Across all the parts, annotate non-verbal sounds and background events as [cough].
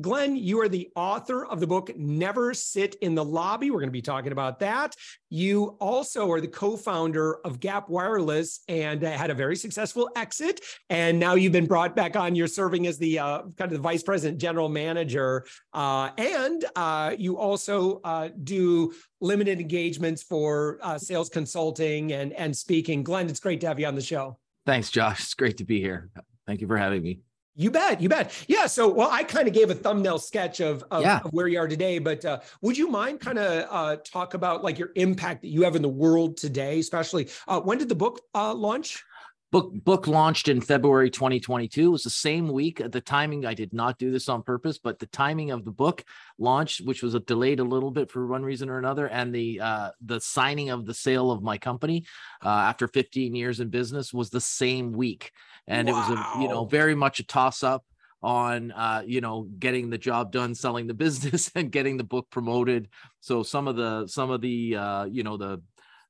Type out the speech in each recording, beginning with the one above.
Glenn, you are the author of the book Never Sit in the Lobby. We're going to be talking about that. You also are the co founder of Gap Wireless and had a very successful exit. And now you've been brought back on. You're serving as the uh, kind of the vice president, general manager. Uh, and uh, you also uh, do limited engagements for uh, sales consulting and, and speaking. Glenn, it's great to have you on the show. Thanks, Josh. It's great to be here. Thank you for having me. You bet, you bet. Yeah. So, well, I kind of gave a thumbnail sketch of, of, yeah. of where you are today, but uh, would you mind kind of uh, talk about like your impact that you have in the world today, especially uh, when did the book uh, launch? Book book launched in February 2022. It was the same week. The timing I did not do this on purpose, but the timing of the book launched, which was a delayed a little bit for one reason or another, and the uh, the signing of the sale of my company uh, after 15 years in business was the same week, and wow. it was a you know very much a toss up on uh, you know getting the job done selling the [laughs] business and getting the book promoted so some of the some of the uh, you know the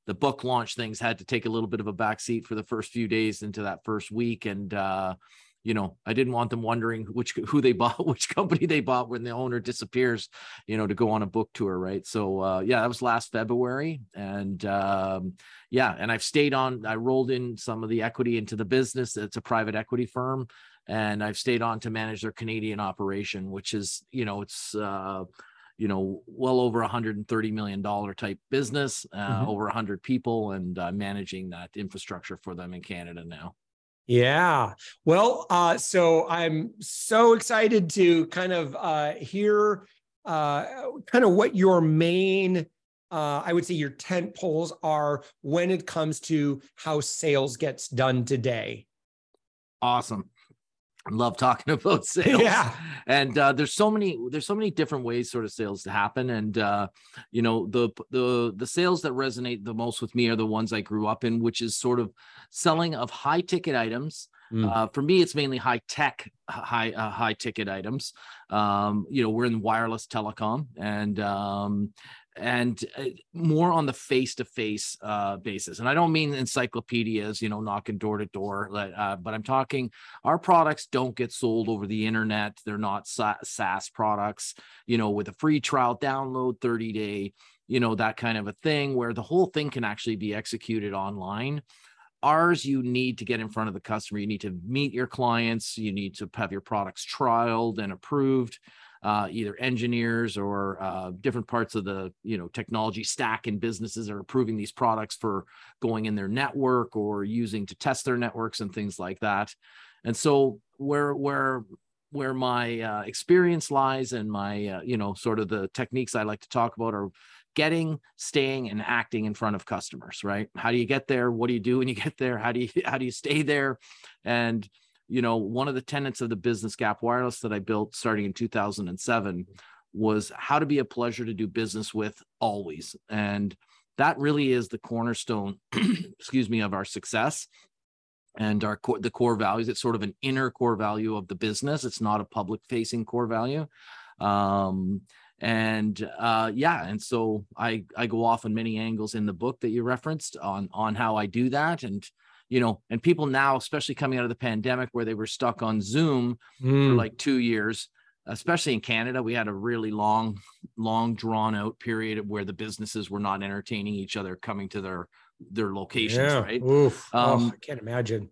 the book launch things had to take a little bit of a backseat for the first few days into that first week. And uh, you know i didn't want them wondering which who they [laughs] bought which company they bought when the owner disappears you know to go on a book tour right? So uh, yeah that was last february. And um, yeah and i've stayed on i rolled in some of the equity into the business. It's a private equity firm. And i've stayed on to manage their canadian operation which is you know it's uh, you know well over 130 million dollar type business uh, mm-hmm. over 100 people and uh, managing that infrastructure for them in canada now yeah well uh, so i'm so excited to kind of uh, hear uh, kind of what your main uh, I would say your tent poles are when it comes to how sales gets done today. Awesome love talking [laughs] about sales. Yeah. And uh, there's so many there's so many different ways sort of sales to happen. And uh, you know the the the sales that resonate the most with me are the ones i grew up in which is sort of selling of high ticket items. Mm. uh, for me it's mainly high tech high uh, high ticket items. Um, you know we're in wireless telecom and um, and uh, more on the face-to-face uh, basis. And i don't mean encyclopedias you know knocking door to door uh, but i'm talking our products don't get sold over the internet. They're not saas products you know with a free trial download 30 day you know that kind of a thing where the whole thing can actually be executed online. Ours you need to get in front of the customer. You need to meet your clients. You need to have your products trialed and approved uh, either engineers or uh, different parts of the you know technology stack and businesses are approving these products for going in their network or using to test their networks and things like that. And so where where where my uh, experience lies and my uh, you know sort of the techniques I like to talk about are getting staying and acting in front of customers right? How do you get there? What do you do when you get there? How do you [laughs] how do you stay there? And you know, one of the tenets of the business Gap Wireless that I built starting in 2007 was how to be a pleasure to do business with always. And that really is the cornerstone, [clears throat] excuse me, of our success and our core, the core values. It's sort of an inner core value of the business. It's not a public facing core value. Um, and uh, yeah, and so I I go off on many angles in the book that you referenced on on how I do that and you know, and people now, especially coming out of the pandemic where they were stuck on Zoom mm. for like two years, especially in Canada, we had a really long, long drawn out period where the businesses were not entertaining each other coming to their their locations, yeah. right? Oof. Um, oh, I can't imagine.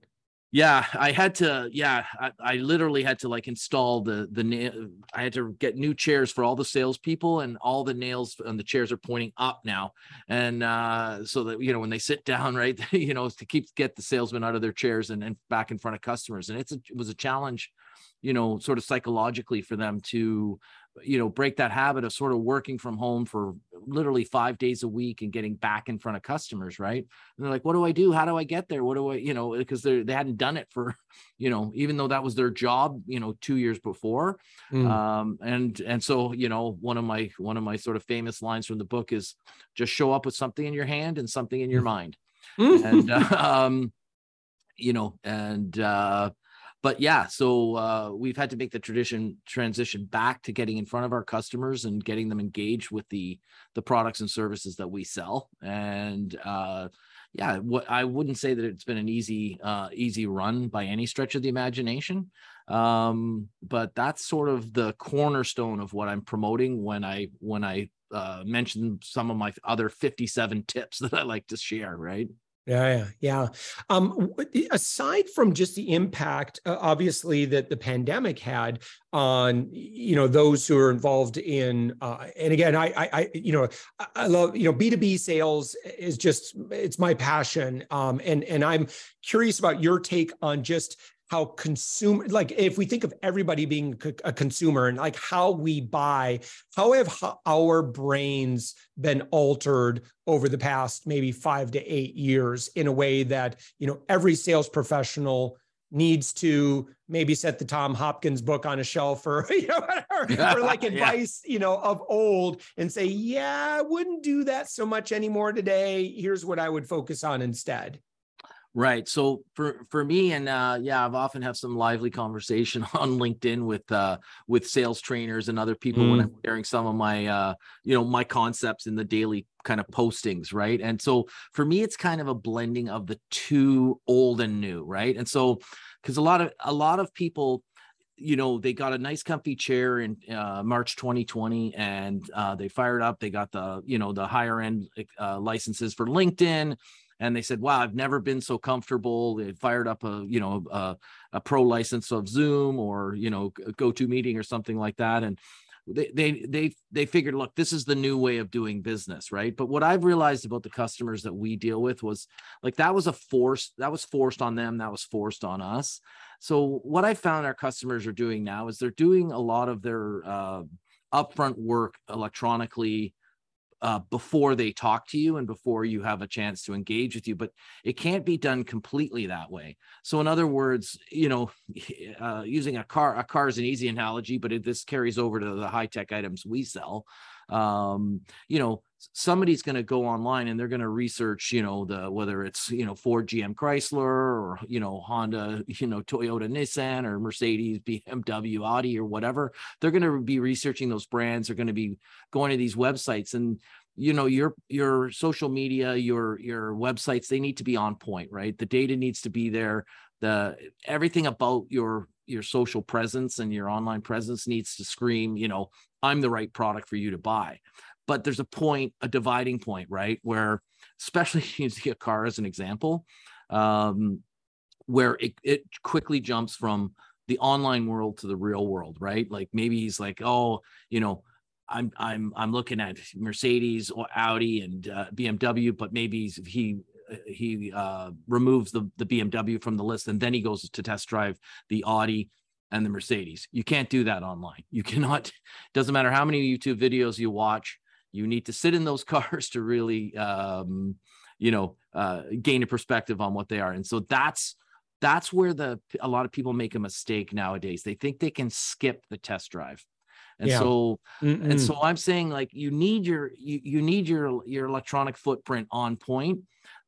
Yeah i had to yeah I, I, literally had to like install the the nail i had to get new chairs for all the salespeople and all the nails on the chairs are pointing up now. And uh so that you know when they sit [laughs] down right [laughs] you know to keep get the salesmen out of their chairs and, and back in front of customers. And it's a, it was a challenge you know sort of psychologically for them to you know break that habit of sort of working from home for literally five days a week and getting back in front of customers right? And they're like what do i do? How do i get there? What do i you know because they they hadn't done it for [laughs] you know even though that was their job you know two years before. Mm. um and and so you know one of my one of my sort of famous lines from the book is just show up with something in your hand and something in your mm. mind. And uh, [laughs] [laughs] um you know and uh but yeah, so uh, we've had to make the tradition transition back to getting in front of our customers and getting them engaged with the the products and services that we sell. And uh, yeah, what I wouldn't say that it's been an easy uh, easy run by any stretch of the imagination, um, but that's sort of the cornerstone of what I'm promoting when I when I uh, mention some of my other 57 tips [laughs] that I like to share. Right. Yeah, yeah, yeah. Um, aside from just the impact, uh, obviously that the pandemic had on you know those who are involved in, uh, and again, I, I, you know, I love you know B two B sales is just it's my passion, um, and and I'm curious about your take on just how consumer like if we think of everybody being a consumer and like how we buy how have our brains been altered over the past maybe 5 to 8 years in a way that you know every sales professional needs to maybe set the Tom Hopkins book on a shelf or [laughs] you know or, or [laughs] like advice yeah. you know of old and say yeah I wouldn't do that so much anymore today here's what I would focus on instead Right. So for for me, and uh, yeah, I've often have some lively conversation [laughs] on LinkedIn with uh, with sales trainers and other people mm. when I'm sharing some of my uh, you know my concepts in the daily kind of postings, right? And so for me, it's kind of a blending of the two old and new, right? And so because a lot of a lot of people you know they got a nice comfy chair in uh, march 2020 and uh, they fired up they got the you know the higher end uh, licenses for linkedin and they said, "Wow, I've never been so comfortable." They fired up a you know a, a pro license of Zoom or you know GoToMeeting or something like that, and they they they they figured, look, this is the new way of doing business, right? But what I've realized about the customers that we deal with was like that was a force that was forced on them, that was forced on us. So what I found our customers are doing now is they're doing a lot of their uh, upfront work electronically uh, before they talk to you and before you have a chance to engage with you but it can't be done completely that way. So in other words you know [laughs] uh, using a car a car is an easy analogy but it, this carries over to the high tech items we sell um, you know somebody's going to go online and they're going to research you know the whether it's you know ford gm chrysler or you know honda [laughs] you know toyota nissan or mercedes bmw audi or whatever. They're going to be researching those brands. They're going to be going to these websites. And you know your your social media your your websites they need to be on point right? The data needs to be there. The everything about your your social presence and your online presence needs to scream you know i'm the right product for you to buy but there's a point, a dividing point, right? Where, especially [laughs] using a car as an example, um, where it, it quickly jumps from the online world to the real world, right? Like maybe he's like, oh, you know, I'm I'm I'm looking at Mercedes or Audi and uh, BMW, but maybe he's he he uh, removes the the BMW from the list and then he goes to test drive the Audi and the Mercedes. You can't do that online. You [laughs] cannot. Doesn't matter how many YouTube videos you watch you need to sit in those [laughs] cars to really um, you know uh, gain a perspective on what they are and so that's that's where the a lot of people make a mistake nowadays they think they can skip the test drive and yeah. so Mm-mm. and so i'm saying like you need your you, you need your your electronic footprint on point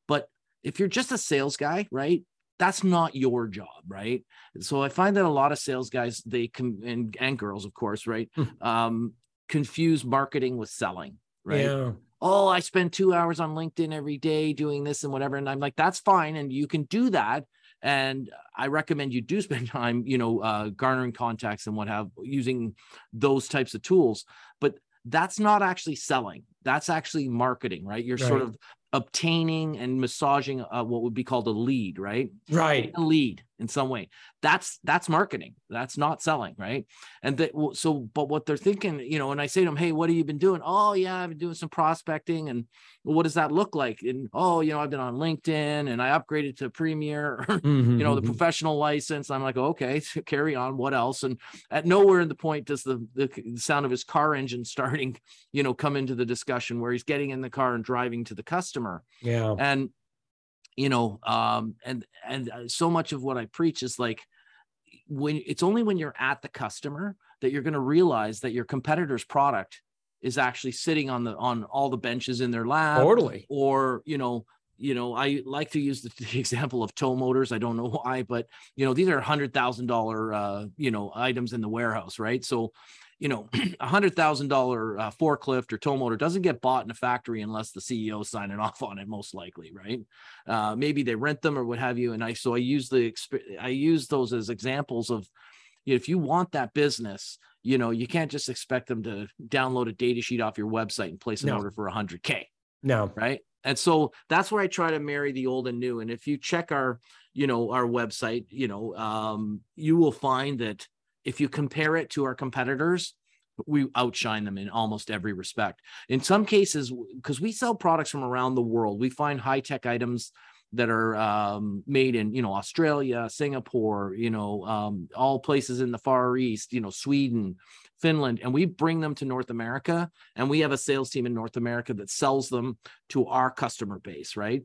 but if you're just a sales guy right that's not your job right so i find that a lot of sales guys they come and, and girls of course right hmm. um confuse marketing with selling, right? Yeah. Oh, I spend two hours on LinkedIn every day doing this and whatever. And I'm like, that's fine. And you can do that. And I recommend you do [laughs] spend time, you know, uh, garnering contacts and what have using those types of tools. But that's not actually selling. That's actually marketing, right? You're right. sort of obtaining and massaging uh, what would be called a lead, right? Right. A lead in some way. That's that's marketing. That's not selling, right? And that so, but what they're thinking, you know, and I say to them, "Hey, what have you been doing?" Oh, yeah, I've been doing some prospecting, and well, what does that look like? And oh, you know, I've been on LinkedIn, and I upgraded to Premier, [laughs] mm-hmm, you know, the mm-hmm. professional license. I'm like, okay, [laughs] carry on. What else? And at nowhere in the point does the the sound of his car engine starting, you know, come into the discussion where he's getting in the car and driving to the customer. Yeah, and you know um and and uh, so much of what i preach is like when it's only when you're at the customer that you're going to realize that your competitor's product is actually sitting on the on all the benches in their lab totally. or you know you know i like to use the, [laughs] the example of tow motors. I don't know why but you know these are hundred thousand dollar uh you know items in the warehouse right? So you know, [clears throat] a hundred thousand dollar uh, forklift or tow motor doesn't get bought in a factory unless the CEO signing [laughs] off on it, most likely, right? Uh, maybe they rent them or what have you. And I so I use the I use those as examples of you know, if you want that business, you know, you can't just expect them to download a data sheet off your website and place an no. order for a hundred K. No. Right. And so that's where I try to marry the old and new. And if you check our, you know, our website, you know, um, you will find that if you compare it to our competitors, we outshine them in almost every respect. In some cases, because we sell products from around the world, we find high tech items that are um, made in you know Australia, Singapore, you know um, all places in the Far East, you know Sweden, Finland, and we bring them to North America, and we have a sales team in North America that sells them to our customer base, right?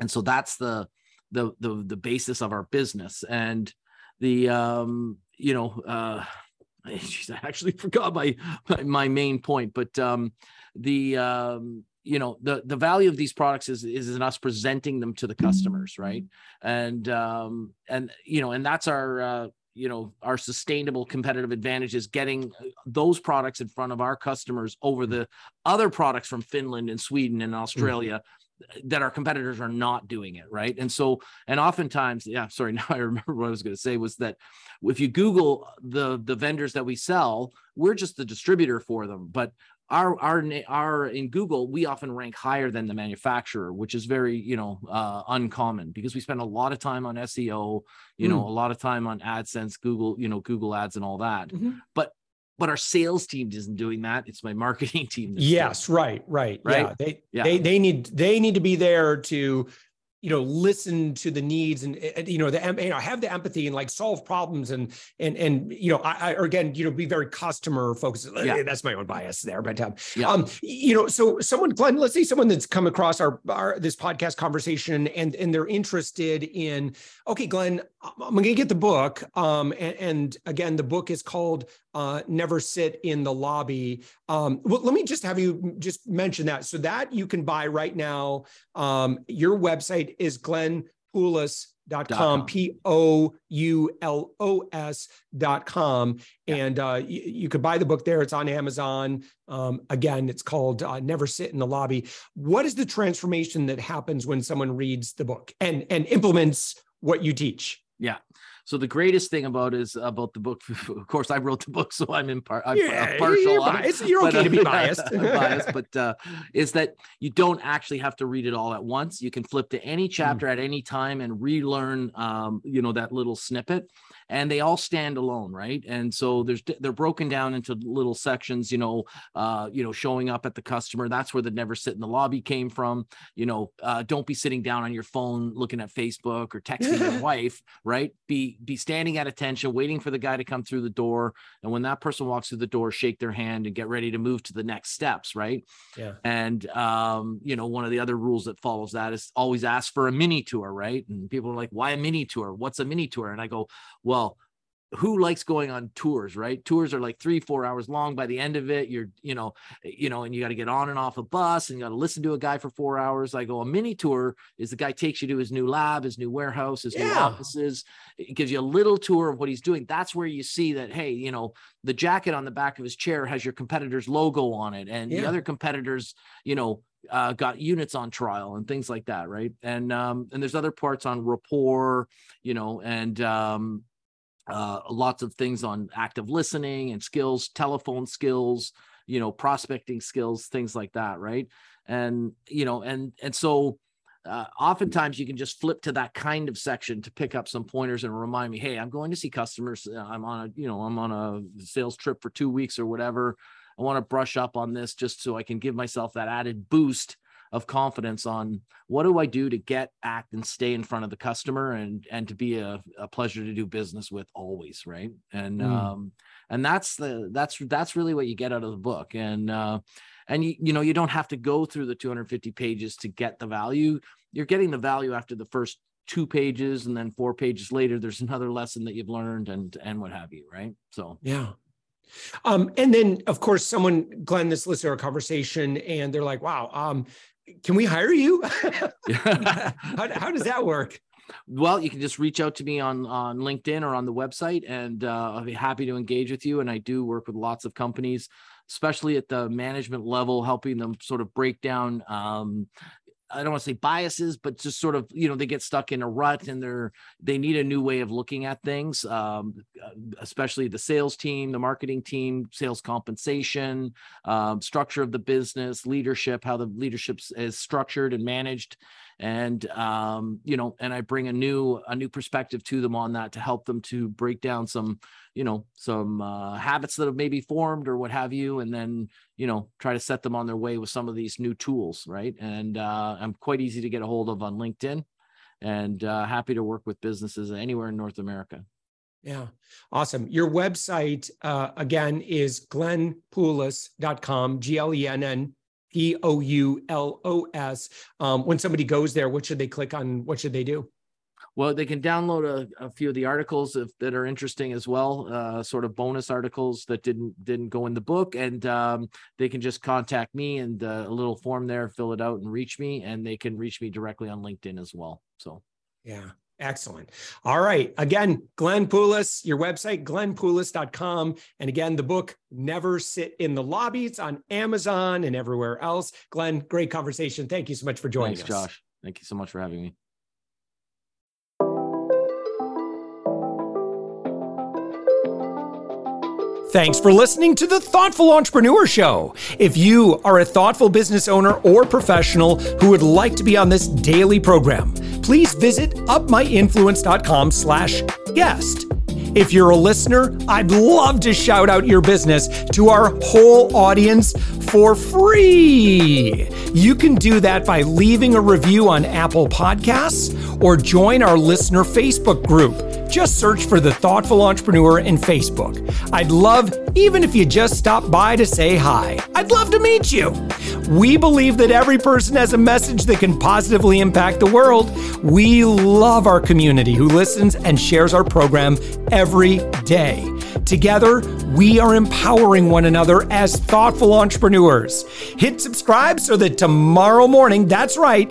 And so that's the the the, the basis of our business, and the um, you know, uh, [laughs] I actually [laughs] forgot my, my main point, but um, the um, you know the the value of these products is is in us presenting them to the customers, right? And um, and you know, and that's our uh, you know our sustainable competitive advantage is getting those products in front of our customers over the other products from Finland and Sweden and Australia that our competitors are not doing it right and so and oftentimes yeah sorry [laughs] now i remember what i was going to say was that if you google the the vendors that we sell we're just the distributor for them but our our our in google we often rank higher than the manufacturer which is very you know uh, uncommon because we spend a lot of time on seo you mm. know a lot of time on adsense google you know google ads and all that mm-hmm. but but our sales team isn't doing that. It's my marketing [laughs] team. Yes, right, right, right. Yeah, they yeah. they they need they need to be there to you know listen to the needs and, and, you know the you know have the empathy and like solve problems and and and you know I, I or again you know be very customer focused yeah. that's my own bias there but um, yeah. um you know so someone Glenn let's say someone that's come across our, our this podcast conversation and and they're interested in okay Glenn I'm gonna get the book um and, and again the book is called uh, never sit in the lobby. Um, well, let me just have you just mention that. So that you can buy right now. Um, your website is glennpoulos.com, P O U L O S dot com. Yeah. And uh, you, you, could buy the book there. It's on Amazon. Um, again, it's called uh, Never Sit in the Lobby. What is the transformation that happens when someone reads the book and, and implements what you teach? Yeah. So the greatest thing about is about the book. [laughs] Of course, I wrote the book, so I'm in part. I'm yeah, partial. You're, biased. you're okay to be [laughs] biased. biased, but uh, is that you don't actually have to read it all at once. You can flip to any hmm. chapter mm. at any time and relearn, um, you know, that little snippet and they all stand alone right and so there's they're broken down into little sections you know uh you know showing up at the customer that's where the never sit in the lobby came from you know uh, don't be sitting down on your phone looking at facebook or texting your [laughs] wife right be be standing at attention waiting for the guy to come through the door. And when that person walks through the door shake their hand and get ready to move to the next steps right? Yeah. And um you know one of the other rules that follows that is always ask for a mini tour right? And people are like why a mini tour? What's a mini tour? And i go well well who likes going on tours right tours are like three four hours long by the end of it you're you know you know and you got to get on and off a bus and you got to listen to a guy for four hours i go a mini tour is the guy takes you to his new lab his new warehouse his yeah. new offices it gives you a little tour of what he's doing that's where you see that hey you know the jacket on the back of his chair has your competitor's logo on it and yeah. the other competitors you know uh, got units on trial and things like that, right? And um, and there's other parts on rapport, you know, and um, uh, lots of things on active listening and skills, telephone skills, you know prospecting skills things like that right? And you know and and so uh, oftentimes you can just flip to that kind of section to pick up some pointers and remind me hey i'm going to see customers uh, i'm on a you know i'm on a sales trip for two weeks or whatever. I want to brush up on this just so i can give myself that added boost of confidence on what do i do to get act and stay in front of the customer and and to be a, a pleasure to do business with always right? And mm. um and that's the that's that's really what you get out of the book. And uh and you, you know you don't have to go through the 250 pages to get the value. You're getting the value after the first two pages and then four pages later there's another lesson that you've learned and and what have you right? So. Yeah. Um, and then of course someone glenn this listener to our conversation and they're like wow um, can we hire you [laughs] how, how does that work well, you can just reach out to me on on LinkedIn or on the website, and uh, I'll be happy to engage with you. And I do work with lots of companies, especially at the management level, helping them sort of break down um, I don't want to say biases, but just sort of, you know, they get stuck in a rut and they're, they need a new way of looking at things, um, especially the sales team, the marketing team, sales compensation, um, structure of the business, leadership, how the leadership is structured and managed and um, you know and i bring a new a new perspective to them on that to help them to break down some you know some uh, habits that have maybe formed or what have you and then you know try to set them on their way with some of these new tools right? And uh, i'm quite easy to get a hold of on linkedin and uh, happy to work with businesses anywhere in north america. Yeah, awesome. Your website, uh, again, is glennpoulos.com G L E N N P O U L O S. Um, when somebody goes there, what should they click on? What should they do? Well, they can download a, a few of the articles if, that are interesting as well, uh, sort of bonus articles that didn't didn't go in the book, and um, they can just contact me and uh, a little form there, fill it out, and reach me, and they can reach me directly on LinkedIn as well. So, yeah, Excellent. All right. Again, Glenn Poulos, your website, glennpoulos.com. And again, the book, Never Sit in the Lobby. It's on Amazon and everywhere else. Glenn, great conversation. Thank you so much for joining Thanks, us. Josh. Thank you so much for having me. Thanks for listening to the Thoughtful Entrepreneur Show. If you are a thoughtful business owner or professional who would like to be on this daily program, please visit upmyinfluence.com slash guest. If you're a listener, I'd love to shout out your business to our whole audience for free. You can do that by leaving a review on Apple Podcasts or join our listener Facebook group. Just search for the Thoughtful Entrepreneur in Facebook. I'd love even if you just stop by to say hi. I'd love to meet you. We believe that every person has a message that can positively impact the world. We love our community who listens and shares our program every day. Together, we are empowering one another as thoughtful entrepreneurs. Hit subscribe so that tomorrow morning, that's right,